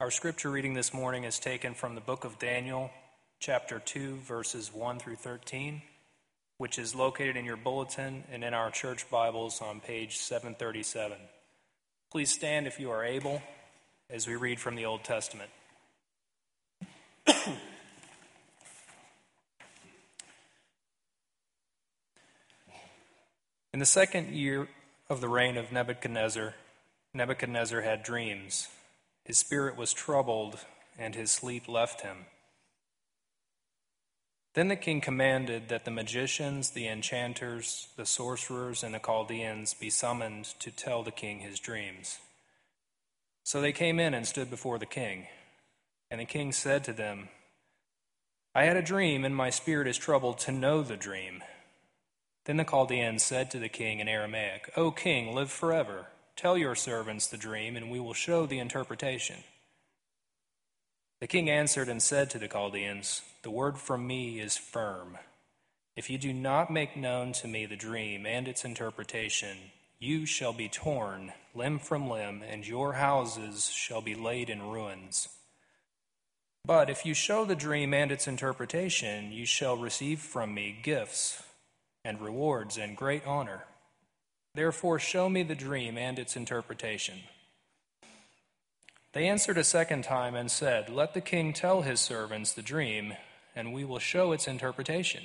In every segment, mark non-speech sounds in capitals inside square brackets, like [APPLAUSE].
Our scripture reading this morning is taken from the book of Daniel, chapter 2, verses 1 through 13, which is located in your bulletin and in our church Bibles on page 737. Please stand if you are able as we read from the Old Testament. in the second year of the reign of Nebuchadnezzar, Nebuchadnezzar had dreams. His spirit was troubled, and his sleep left him. Then the king commanded that the magicians, the enchanters, the sorcerers, and the Chaldeans be summoned to tell the king his dreams. So they came in and stood before the king. And the king said to them, I had a dream, and my spirit is troubled to know the dream. Then the Chaldeans said to the king in Aramaic, O king, live forever. Tell your servants the dream, and we will show the interpretation. The king answered and said to the Chaldeans, The word from me is firm. If you do not make known to me the dream and its interpretation, you shall be torn limb from limb, and your houses shall be laid in ruins. But if you show the dream and its interpretation, you shall receive from me gifts and rewards and great honor. Therefore, show me the dream and its interpretation. They answered a second time and said, Let the king tell his servants the dream, and we will show its interpretation.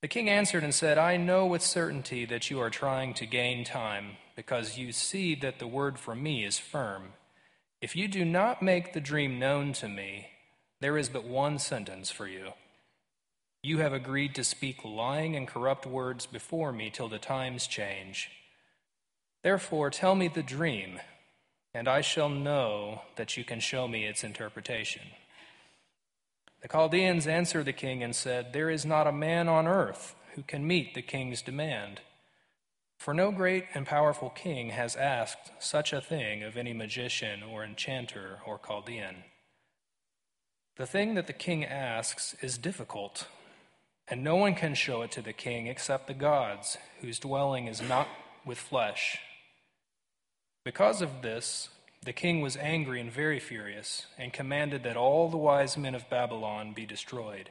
The king answered and said, I know with certainty that you are trying to gain time, because you see that the word from me is firm. If you do not make the dream known to me, there is but one sentence for you. You have agreed to speak lying and corrupt words before me till the times change. Therefore, tell me the dream, and I shall know that you can show me its interpretation. The Chaldeans answered the king and said, There is not a man on earth who can meet the king's demand. For no great and powerful king has asked such a thing of any magician or enchanter or Chaldean. The thing that the king asks is difficult and no one can show it to the king except the gods, whose dwelling is not with flesh. Because of this, the king was angry and very furious, and commanded that all the wise men of Babylon be destroyed.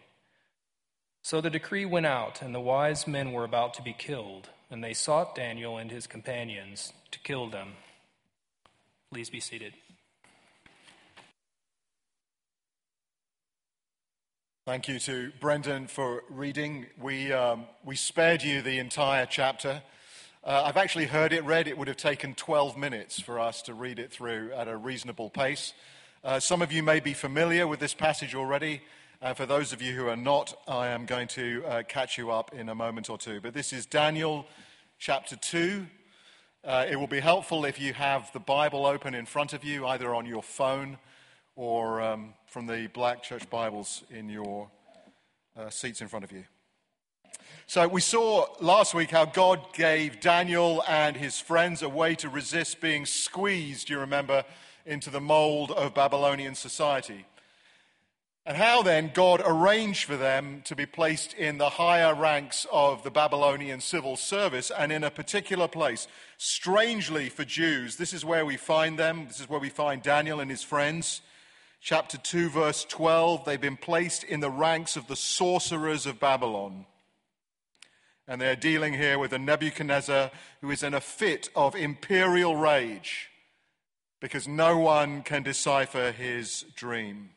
So the decree went out, and the wise men were about to be killed, and they sought Daniel and his companions to kill them. Please be seated. Thank you to Brendan for reading. We, um, we spared you the entire chapter. Uh, I've actually heard it read. It would have taken 12 minutes for us to read it through at a reasonable pace. Uh, some of you may be familiar with this passage already. Uh, for those of you who are not, I am going to uh, catch you up in a moment or two. But this is Daniel chapter 2. Uh, it will be helpful if you have the Bible open in front of you, either on your phone or um, from the black church Bibles in your uh, seats in front of you. So, we saw last week how God gave Daniel and his friends a way to resist being squeezed, you remember, into the mold of Babylonian society. And how then God arranged for them to be placed in the higher ranks of the Babylonian civil service and in a particular place. Strangely for Jews, this is where we find them. This is where we find Daniel and his friends chapter 2, verse 12, they've been placed in the ranks of the sorcerers of Babylon. And they're dealing here with a Nebuchadnezzar who is in a fit of imperial rage because no one can decipher his dream.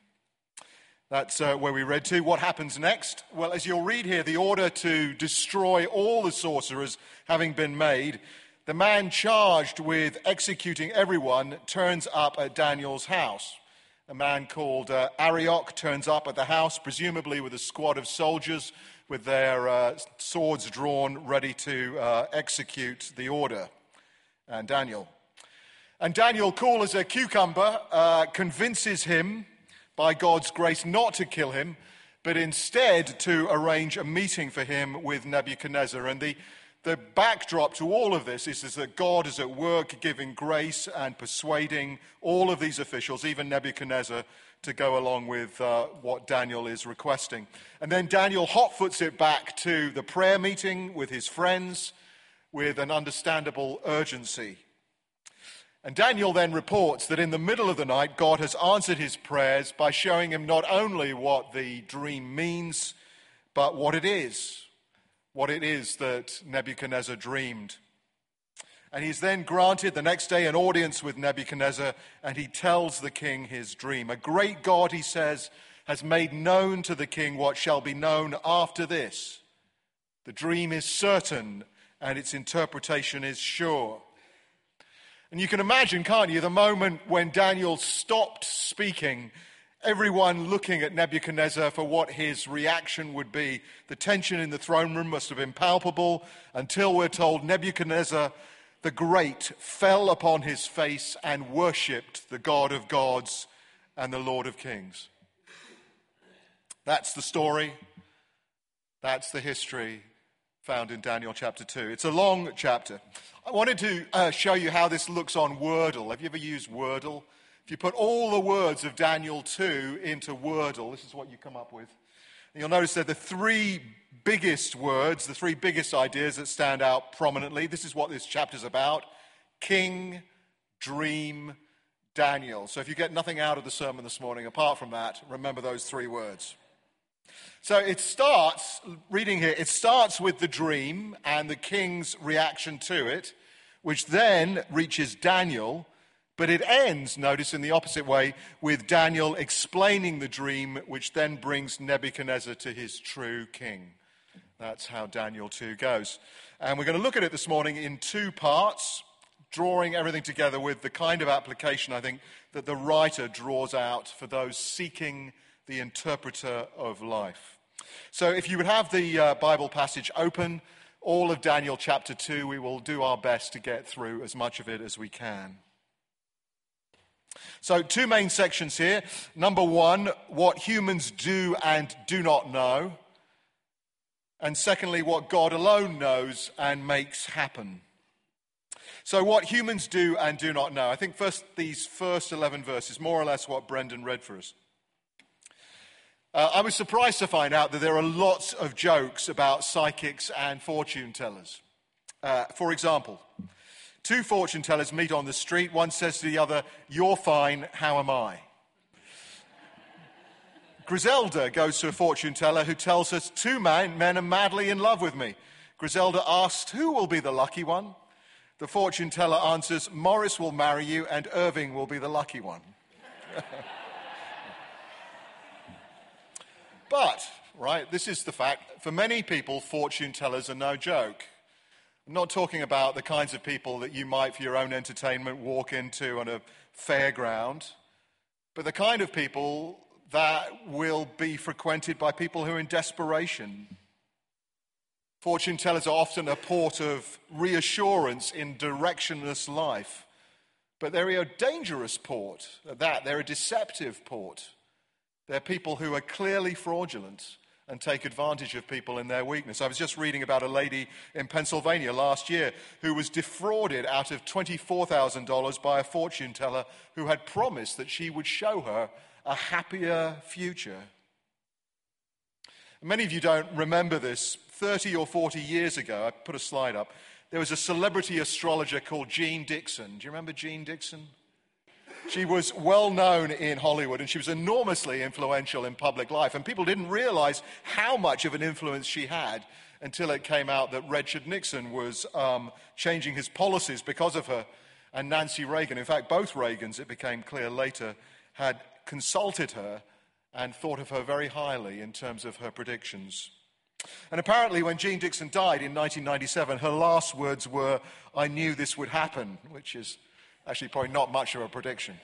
That's uh, where we read to. What happens next? Well, as you'll read here, the order to destroy all the sorcerers having been made, the man charged with executing everyone turns up at Daniel's house a man called uh, Arioch turns up at the house, presumably with a squad of soldiers with their uh, swords drawn, ready to uh, execute the order. And Daniel. And Daniel, cool as a cucumber, uh, convinces him by God's grace not to kill him, but instead to arrange a meeting for him with Nebuchadnezzar. And the the backdrop to all of this is, is, that God is at work giving grace and persuading all of these officials, even Nebuchadnezzar, to go along with uh, what Daniel is requesting. And then Daniel hotfoots it back to the prayer meeting with his friends with an understandable urgency. And Daniel then reports that in the middle of the night, God has answered his prayers by showing him not only what the dream means, but what it is, what it is that Nebuchadnezzar dreamed. And he's then granted the next day an audience with Nebuchadnezzar, and he tells the king his dream. A great God, he says, has made known to the king what shall be known after this. The dream is certain, and its interpretation is sure. And you can imagine, can't you, the moment when Daniel stopped speaking, everyone looking at Nebuchadnezzar for what his reaction would be. The tension in the throne room must have been palpable until we're told Nebuchadnezzar the Great fell upon his face and worshipped the God of gods and the Lord of kings. That's the story. That's the history found in Daniel chapter 2. It's a long chapter. I wanted to uh, show you how this looks on Wordle. Have you ever used Wordle? If you put all the words of Daniel 2 into Wordle, this is what you come up with. And you'll notice that the three biggest words, the three biggest ideas that stand out prominently. This is what this chapter is about King, Dream, Daniel. So if you get nothing out of the sermon this morning apart from that, remember those three words. So it starts, reading here, it starts with the dream and the king's reaction to it, which then reaches Daniel, but it ends, notice, in the opposite way, with Daniel explaining the dream, which then brings Nebuchadnezzar to his true king. That's how Daniel 2 goes. And we're going to look at it this morning in two parts, drawing everything together with the kind of application I think that the writer draws out for those seeking the interpreter of life. So, if you would have the uh, Bible passage open, all of Daniel chapter 2, we will do our best to get through as much of it as we can. So, two main sections here. Number one, what humans do and do not know. And secondly, what God alone knows and makes happen. So, what humans do and do not know. I think first, these first 11 verses, more or less what Brendan read for us. Uh, I was surprised to find out that there are lots of jokes about psychics and fortune tellers. Uh, for example, two fortune tellers meet on the street. One says to the other, You're fine, how am I? Griselda goes to a fortune teller who tells us, Two men, men are madly in love with me. Griselda asks, Who will be the lucky one? The fortune teller answers, Morris will marry you and Irving will be the lucky one. [LAUGHS] But, right, this is the fact. For many people, fortune tellers are no joke. I'm not talking about the kinds of people that you might, for your own entertainment, walk into on a fairground, but the kind of people that will be frequented by people who are in desperation. Fortune tellers are often a port of reassurance in directionless life, but they're a dangerous port at that. They're a deceptive port. They're people who are clearly fraudulent and take advantage of people in their weakness. I was just reading about a lady in Pennsylvania last year who was defrauded out of $24,000 by a fortune teller who had promised that she would show her a happier future. Many of you don't remember this. 30 or 40 years ago, I put a slide up, there was a celebrity astrologer called Jeane Dixon. Do you remember Jeane Dixon? She was well known in Hollywood and she was enormously influential in public life. And people didn't realize how much of an influence she had until it came out that Richard Nixon was um, changing his policies because of her. And Nancy Reagan, in fact, both Reagans, it became clear later, had consulted her and thought of her very highly in terms of her predictions. And apparently, when Jeane Dixon died in 1997, her last words were, I knew this would happen, which is Actually, probably not much of a prediction.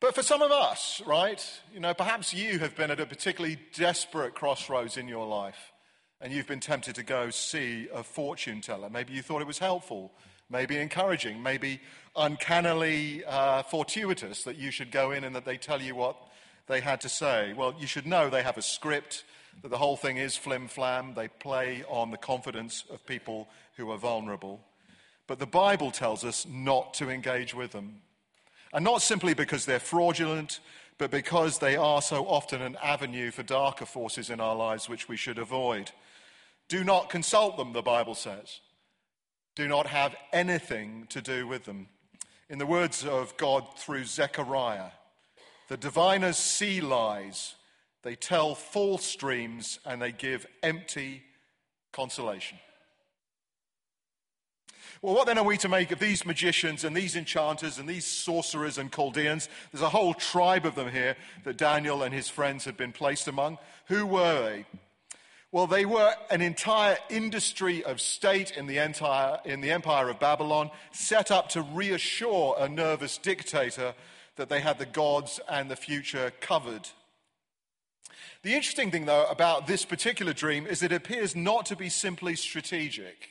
But for some of us, right, you know, perhaps you have been at a particularly desperate crossroads in your life and you've been tempted to go see a fortune teller. Maybe you thought it was helpful, maybe encouraging, maybe uncannily uh, fortuitous that you should go in and that they tell you what they had to say. Well, you should know they have a script, that the whole thing is flim flam. They play on the confidence of people who are vulnerable. But the Bible tells us not to engage with them. And not simply because they're fraudulent, but because they are so often an avenue for darker forces in our lives which we should avoid. Do not consult them, the Bible says. do not have anything to do with them. In the words of God through Zechariah, the diviners see lies, they tell false dreams, and they give empty consolation. Well, what then are we to make of these magicians and these enchanters and these sorcerers and Chaldeans? There's a whole tribe of them here that Daniel and his friends had been placed among. Who were they? Well, they were an entire industry of state in the, entire, in the empire of Babylon, set up to reassure a nervous dictator that they had the gods and the future covered. The interesting thing, though, about this particular dream is it appears not to be simply strategic.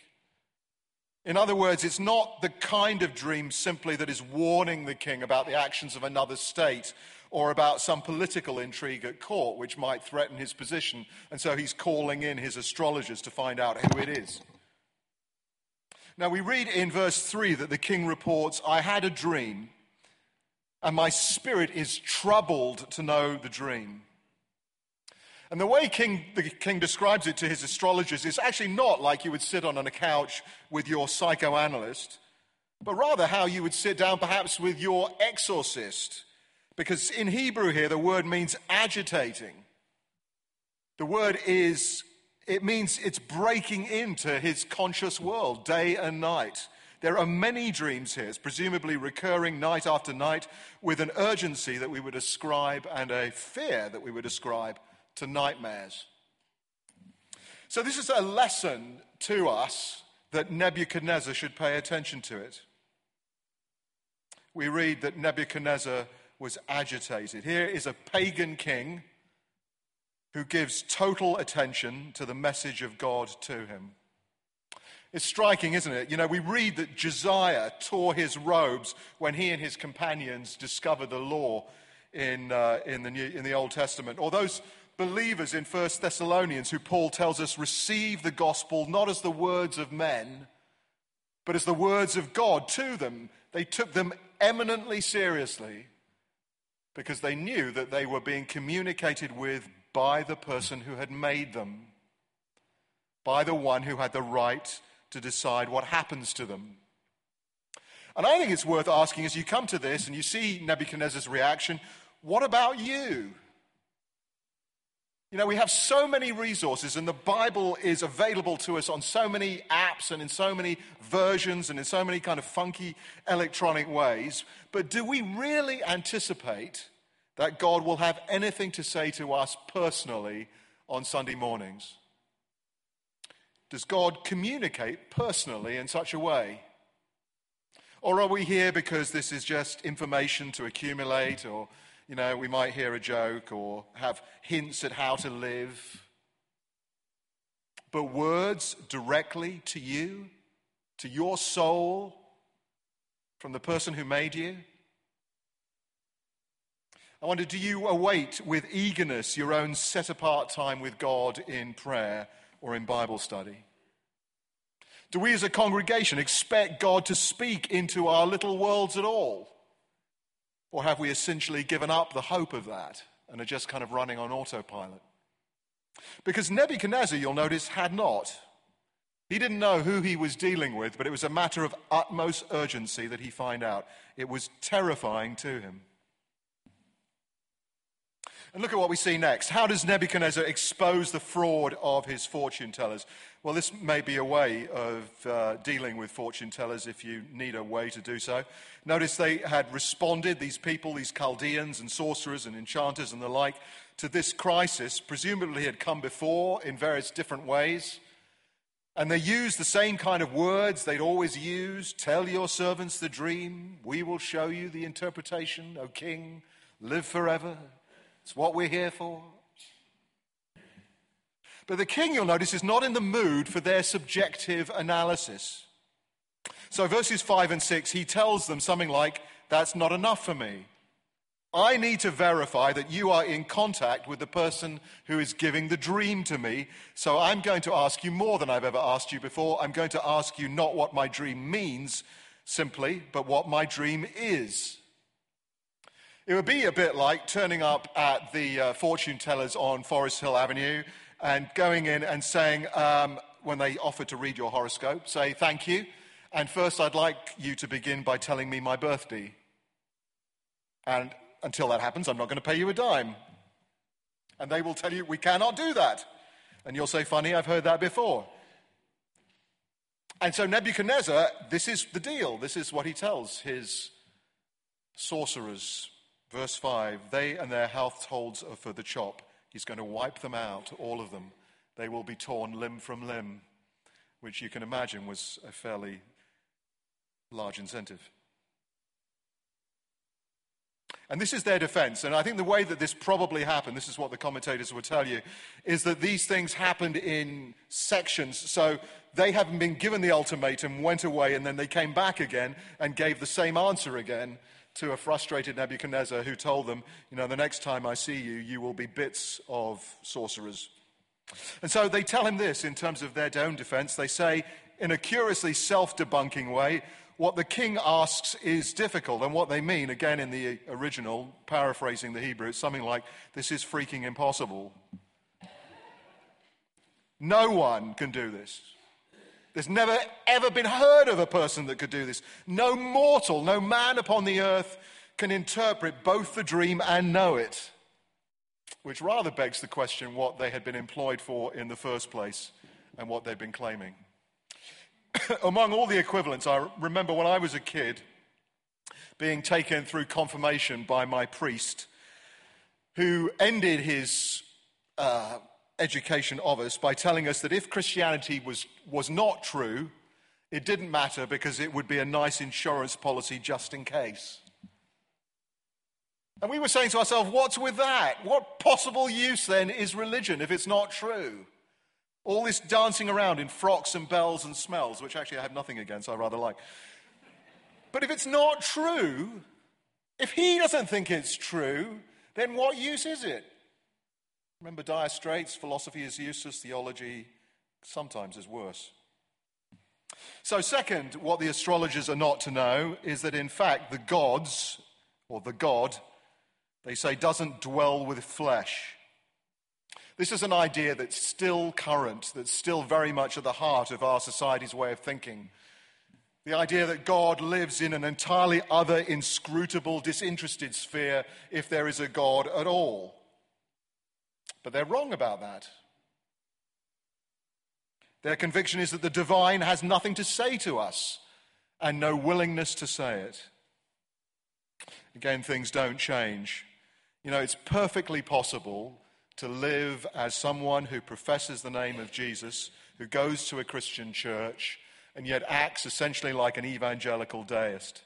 In other words, it's not the kind of dream simply that is warning the king about the actions of another state or about some political intrigue at court which might threaten his position. And so he's calling in his astrologers to find out who it is. Now, we read in verse 3 that the king reports, I had a dream, and my spirit is troubled to know the dream. And the way king, the king describes it to his astrologers is actually not like you would sit on a couch with your psychoanalyst, but rather how you would sit down perhaps with your exorcist because in Hebrew here, the word means agitating. The word is, it means it's breaking into his conscious world day and night. There are many dreams here, it's presumably recurring night after night, with an urgency that we would ascribe and a fear that we would ascribe to nightmares. So, this is a lesson to us that Nebuchadnezzar should pay attention to it. We read that Nebuchadnezzar was agitated. Here is a pagan king who gives total attention to the message of God to him. It's striking, isn't it? You know, we read that Josiah tore his robes when he and his companions discovered the law in, uh, in, the, New, in the Old Testament. Or those believers in 1 Thessalonians who Paul tells us receive the gospel not as the words of men, but as the words of God to them. They took them eminently seriously because they knew that they were being communicated with by the person who had made them, by the one who had the right to decide what happens to them. And I think it's worth asking as you come to this and you see Nebuchadnezzar's reaction what about you? You know, we have so many resources, and the Bible is available to us on so many apps and in so many versions and in so many kind of funky electronic ways. But do we really anticipate that God will have anything to say to us personally on Sunday mornings? Does God communicate personally in such a way? Or are we here because this is just information to accumulate or you know, we might hear a joke or have hints at how to live. But words directly to you, to your soul, from the person who made you? I wonder, do you await with eagerness your own set apart time with God in prayer or in Bible study? Do we as a congregation expect God to speak into our little worlds at all? Or have we essentially given up the hope of that and are just kind of running on autopilot? Because Nebuchadnezzar, you'll notice, had not. He didn't know who he was dealing with, but it was a matter of utmost urgency that he find out. It was terrifying to him. And look at what we see next. How does Nebuchadnezzar expose the fraud of his fortune tellers? Well, this may be a way of uh, dealing with fortune tellers if you need a way to do so. Notice they had responded, these people, these Chaldeans and sorcerers and enchanters and the like, to this crisis, presumably had come before in various different ways. And they used the same kind of words they'd always used Tell your servants the dream, we will show you the interpretation, O king, live forever. It's what we're here for. But the king, you'll notice, is not in the mood for their subjective analysis. So, verses 5 and 6, he tells them something like, That's not enough for me. I need to verify that you are in contact with the person who is giving the dream to me. So I'm going to ask you more than I've ever asked you before. I'm going to ask you not what my dream means simply, but what my dream is. It would be a bit like turning up at the uh, fortune tellers on Forest Hill Avenue and going in and saying, um, when they offer to read your horoscope, say thank you, And first, I'd like you to begin by telling me my birthday. And until that happens, I'm not going to pay you a dime. And they will tell you, we cannot do that. And you'll say, funny, I've heard that before. And so Nebuchadnezzar, this is the deal. This is what he tells his sorcerers. Verse 5 They and their households are for the chop. He's going to wipe them out, all of them. They will be torn limb from limb, which you can imagine was a fairly large incentive. And this is their defense. And I think the way that this probably happened, this is what the commentators will tell you, is that these things happened in sections. So they haven't been given the ultimatum, went away, and then they came back again and gave the same answer again to a frustrated Nebuchadnezzar who told them, You know, the next time I see you, you will be bits of sorcerers. And so they tell him this in terms of their own defense. They say, in a curiously self debunking way, what the king asks is difficult. And what they mean, again in the original, paraphrasing the Hebrew, it's something like, This is freaking impossible. No one can do this. There's never ever been heard of a person that could do this. No mortal, no man upon the earth can interpret both the dream and know it. Which rather begs the question what they had been employed for in the first place and what they'd been claiming. [COUGHS] Among all the equivalents, I remember when I was a kid being taken through confirmation by my priest, who ended his uh, education of us by telling us that if Christianity was, was not true, it didn't matter because it would be a nice insurance policy just in case. And we were saying to ourselves, what's with that? What possible use then is religion if it's not true? All this dancing around in frocks and bells and smells, which actually I have nothing against, I rather like. But if it's not true, if he doesn't think it's true, then what use is it? Remember Dire Straits, philosophy is useless, theology sometimes is worse. So, second, what the astrologers are not to know is that in fact the gods, or the God, they say doesn't dwell with flesh. This is an idea that's still current, that's still very much at the heart of our society's way of thinking. The idea that God lives in an entirely other, inscrutable, disinterested sphere if there is a God at all. But they're wrong about that. Their conviction is that the divine has nothing to say to us and no willingness to say it. Again, things don't change. You know, it's perfectly possible to live as someone who professes the name of Jesus, who goes to a Christian church, and yet acts essentially like an evangelical deist.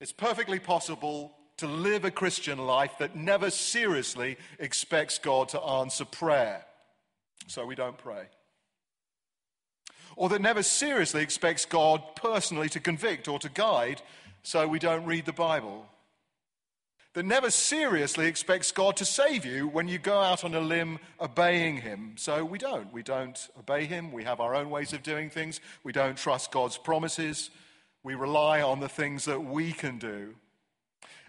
It's perfectly possible to live a Christian life that never seriously expects God to answer prayer. So we don't pray. Or that never seriously expects God personally to convict or to guide, so we don't read the Bible. That never seriously expects God to save you when you go out on a limb obeying Him. So we don't. We don't obey Him. We have our own ways of doing things. We don't trust God's promises. We rely on the things that we can do.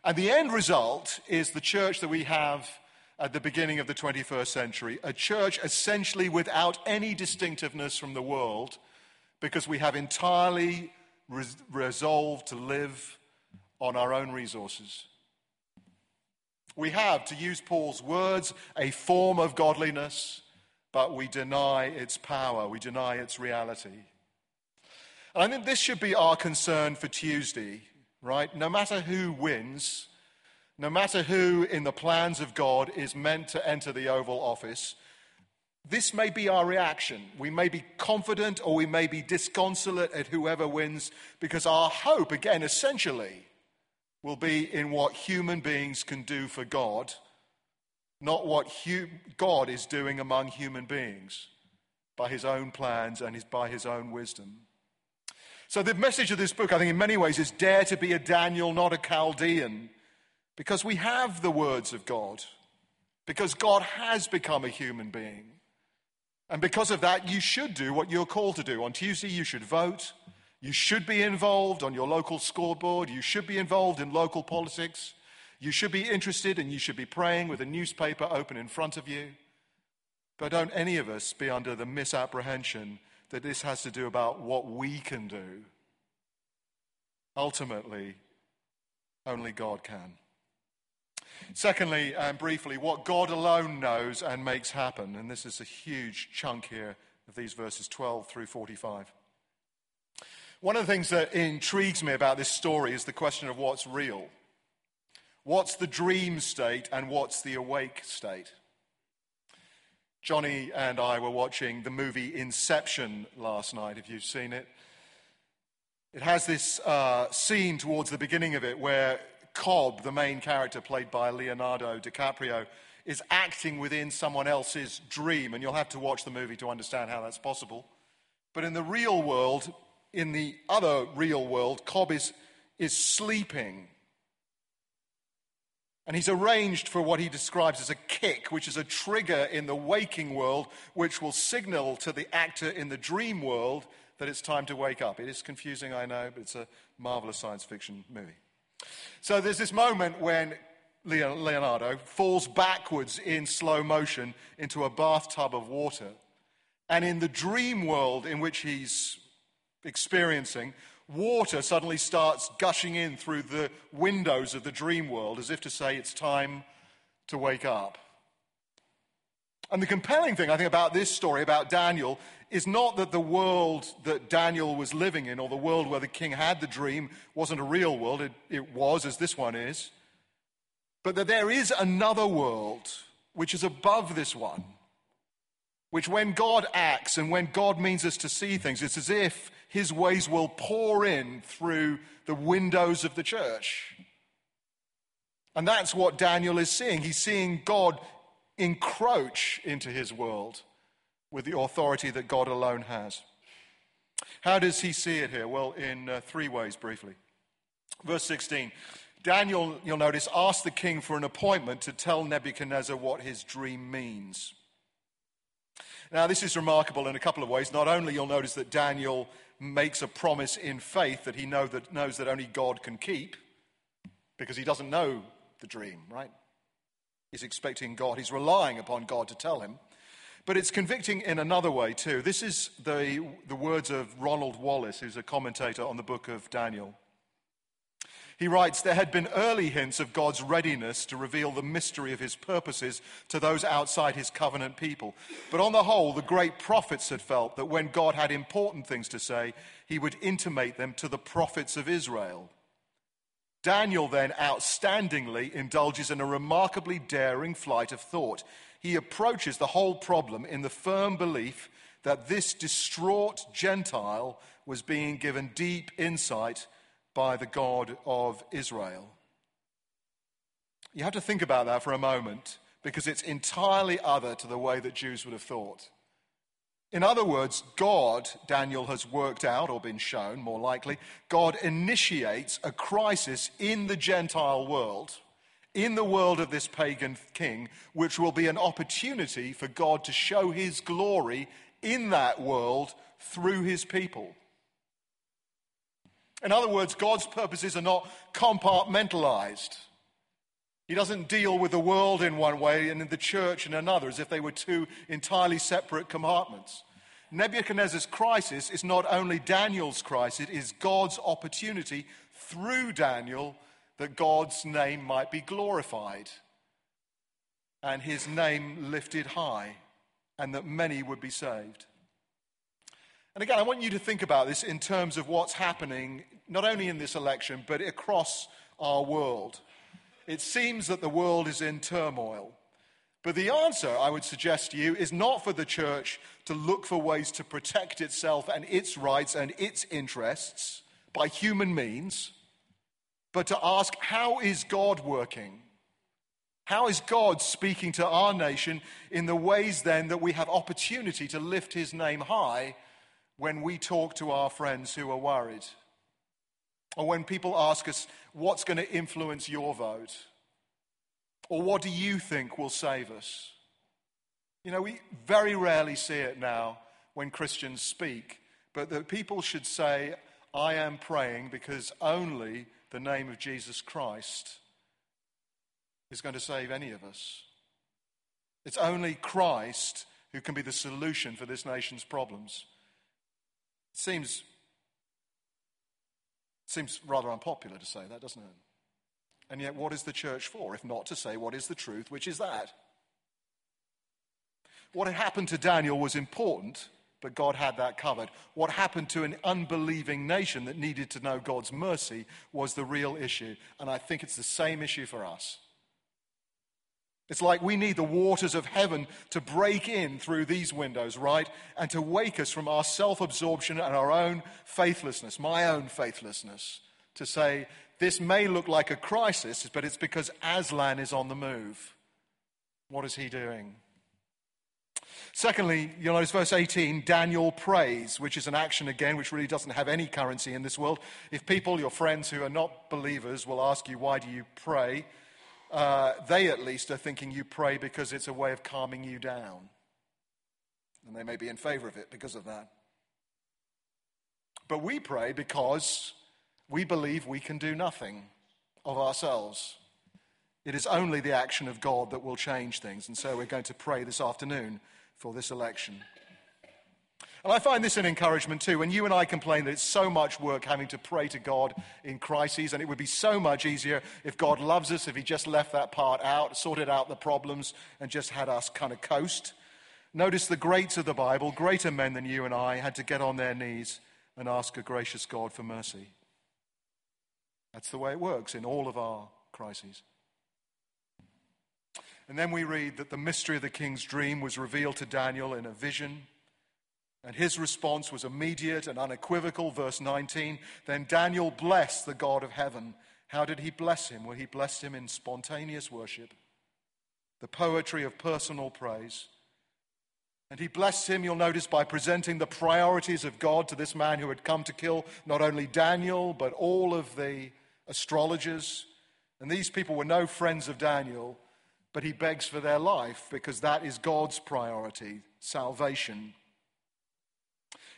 And the end result is the church that we have at the beginning of the 21st century, a church essentially without any distinctiveness from the world because we have entirely res- resolved to live on our own resources. We have, to use Paul's words, a form of godliness, but we deny its power, we deny its reality. And I think this should be our concern for Tuesday right? No matter who wins, no matter who in the plans of God is meant to enter the Oval Office, this may be our reaction. We may be confident or we may be disconsolate at whoever wins because our hope, again, essentially, will be in what human beings can do for God, not what hu- God is doing among human beings by his own plans and his, by his own wisdom. So, the message of this book, I think, in many ways, is dare to be a Daniel, not a Chaldean, because we have the words of God, because God has become a human being. And because of that, you should do what you're called to do. On Tuesday, you should vote. You should be involved on your local scoreboard. You should be involved in local politics. You should be interested and you should be praying with a newspaper open in front of you. But don't any of us be under the misapprehension that this has to do about what we can do. Ultimately, only God can. Secondly, and briefly, what God alone knows and makes happen. And this is a huge chunk here of these verses 12 through 45. One of the things that intrigues me about this story is the question of what's real. What's the dream state and what's the awake state? Johnny and I were watching the movie Inception last night. If you've seen it, it has this uh, scene towards the beginning of it where Cobb, the main character played by Leonardo DiCaprio, is acting within someone else's dream. And you'll have to watch the movie to understand how that's possible. But in the real world, in the other real world, Cobb is, is sleeping and he's arranged for what he describes as a kick, which is a trigger in the waking world, which will signal to the actor in the dream world that it's time to wake up. It is confusing, I know, but it's a marvelous science fiction movie. So there's this moment when Leonardo falls backwards in slow motion into a bathtub of water. And in the dream world in which he's experiencing, water suddenly starts gushing in through the windows of the dream world as if to say it's time to wake up. And the compelling thing, I think, about this story, about Daniel, is not that the world that Daniel was living in, or the world where the king had the dream, wasn't a real world. It, it was, as this one is. But that there is another world which is above this one, which when God acts and when God means us to see things, it's as if his ways will pour in through the windows of the church. And that's what Daniel is seeing. He's seeing God encroach into his world with the authority that God alone has. How does he see it here? Well, in uh, three ways, briefly. Verse 16 Daniel, you'll notice, asked the king for an appointment to tell Nebuchadnezzar what his dream means. Now, this is remarkable in a couple of ways. Not only you'll notice that Daniel makes a promise in faith that he know that, knows that only God can keep because he doesn't know the dream, right? He's expecting God, he's relying upon God to tell him. But it's convicting in another way, too. This is the, the words of Ronald Wallace, who's a commentator on the book of Daniel. He writes, There had been early hints of God's readiness to reveal the mystery of his purposes to those outside his covenant people. But on the whole, the great prophets had felt that when God had important things to say, he would intimate them to the prophets of Israel. Daniel then outstandingly indulges in a remarkably daring flight of thought. He approaches the whole problem in the firm belief that this distraught Gentile was being given deep insight by the God of Israel. You have to think about that for a moment because it's entirely other to the way that Jews would have thought. In other words, God, Daniel has worked out or been shown, more likely, God initiates a crisis in the Gentile world, in the world of this pagan king, which will be an opportunity for God to show his glory in that world through his people. In other words, God's purposes are not compartmentalized. He doesn't deal with the world in one way and in the church in another, as if they were two entirely separate compartments. Nebuchadnezzar's crisis is not only Daniel's crisis, it is God's opportunity through Daniel that God's name might be glorified and his name lifted high, and that many would be saved. And again, I want you to think about this in terms of what's happening, not only in this election, but across our world. It seems that the world is in turmoil. But the answer, I would suggest to you, is not for the church to look for ways to protect itself and its rights and its interests by human means, but to ask, how is God working? How is God speaking to our nation in the ways then that we have opportunity to lift his name high when we talk to our friends who are worried, or when people ask us, What's going to influence your vote? Or what do you think will save us? You know, we very rarely see it now when Christians speak, but that people should say, I am praying because only the name of Jesus Christ is going to save any of us. It's only Christ who can be the solution for this nation's problems. It seems, seems rather unpopular to say that, doesn't it? And yet, what is the church for, if not to say what is the truth, which is that? What had happened to Daniel was important, but God had that covered. What happened to an unbelieving nation that needed to know God's mercy was the real issue. And I think it's the same issue for us. It's like we need the waters of heaven to break in through these windows, right? And to wake us from our self absorption and our own faithlessness, my own faithlessness, to say, this may look like a crisis, but it's because Aslan is on the move. What is he doing? Secondly, you'll notice verse 18, Daniel prays, which is an action again which really doesn't have any currency in this world. If people, your friends who are not believers, will ask you, why do you pray? Uh, they at least are thinking you pray because it's a way of calming you down. And they may be in favor of it because of that. But we pray because we believe we can do nothing of ourselves. It is only the action of God that will change things. And so we're going to pray this afternoon for this election. And I find this an encouragement too. When you and I complain that it's so much work having to pray to God in crises, and it would be so much easier if God loves us, if He just left that part out, sorted out the problems, and just had us kind of coast. Notice the greats of the Bible, greater men than you and I, had to get on their knees and ask a gracious God for mercy. That's the way it works in all of our crises. And then we read that the mystery of the king's dream was revealed to Daniel in a vision. And his response was immediate and unequivocal. Verse 19 Then Daniel blessed the God of heaven. How did he bless him? Well, he blessed him in spontaneous worship, the poetry of personal praise. And he blessed him, you'll notice, by presenting the priorities of God to this man who had come to kill not only Daniel, but all of the astrologers. And these people were no friends of Daniel, but he begs for their life because that is God's priority salvation.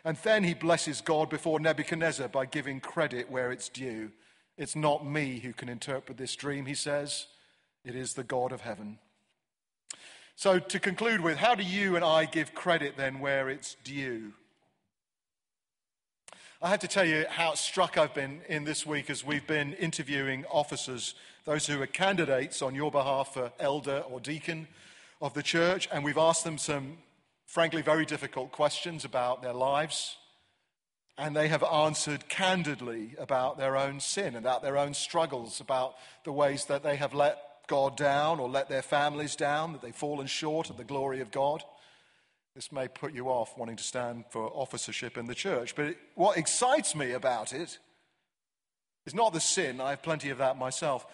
And then he blesses God before Nebuchadnezzar by giving credit where it's due. It's not me who can interpret this dream, he says. It is the God of heaven. So, to conclude with, how do you and I give credit then where it's due? I have to tell you how struck I've been in this week as we've been interviewing officers, those who are candidates on your behalf for elder or deacon of the church, and we've asked them some frankly, very difficult questions about their lives. And they have answered candidly about their own sin, about their own struggles, about the ways that they have let God down or let their families down, that they've fallen short of the glory of God. This may put you off wanting to stand for officership in the church. But it, what excites me about it is not the sin, I have plenty of that myself,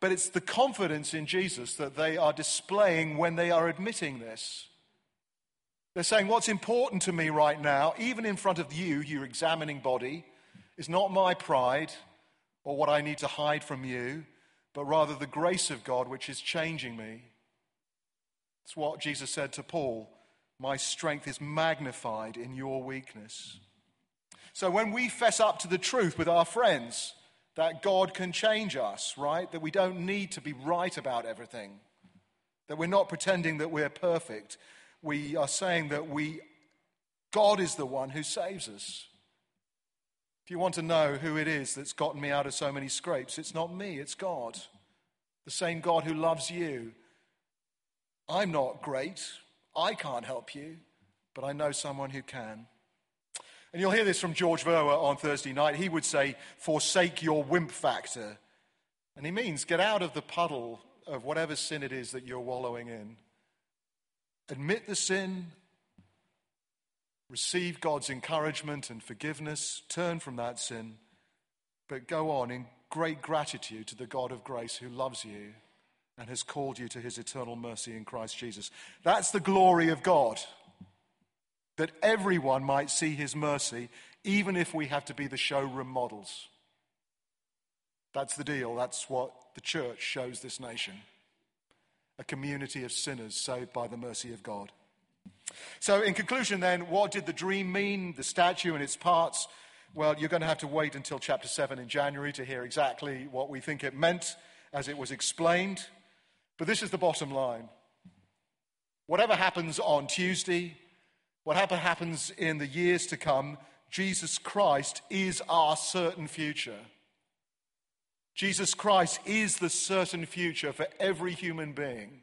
but it's the confidence in Jesus that they are displaying when they are admitting this. They're saying, What's important to me right now, even in front of you, your examining body, is not my pride or what I need to hide from you, but rather the grace of God which is changing me. It's what Jesus said to Paul My strength is magnified in your weakness. So when we fess up to the truth with our friends, that God can change us, right? That we don't need to be right about everything, that we're not pretending that we're perfect, we are saying that we, God is the one who saves us. If you want to know who it is that's gotten me out of so many scrapes, it's not me, it's God. The same God who loves you. I'm not great. I can't help you, but I know someone who can. And you'll hear this from George Verwer on Thursday night. He would say, Forsake your wimp factor. And he means get out of the puddle of whatever sin it is that you're wallowing in admit the sin, receive God's encouragement and forgiveness, turn from that sin, but go on in great gratitude to the God of grace who loves you and has called you to his eternal mercy in Christ Jesus. That's the glory of God, that everyone might see his mercy, even if we have to be the showroom models. That's the deal. That's what the church shows this nation a community of sinners saved by the mercy of God. So, in conclusion, then, what did the dream mean, the statue and its parts? Well, you're going to have to wait until chapter 7 in January to hear exactly what we think it meant as it was explained. But this is the bottom line. Whatever happens on Tuesday, whatever happens in the years to come, Jesus Christ is our certain future. Jesus Christ is the certain future for every human being.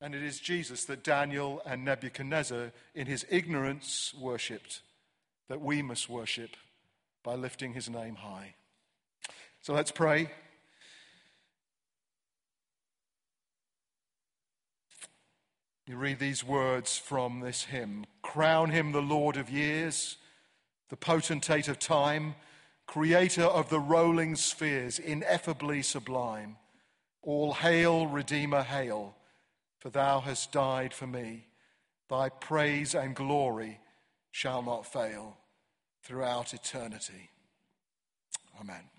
And it is Jesus that Daniel and Nebuchadnezzar, in his ignorance, worshipped, that we must worship by lifting his name high. So let's pray. You read these words from this hymn Crown him the Lord of years, the potentate of time, creator of the rolling spheres, ineffably sublime. All hail, Redeemer, hail, for thou hast died for me. Thy praise and glory shall not fail throughout eternity. Amen.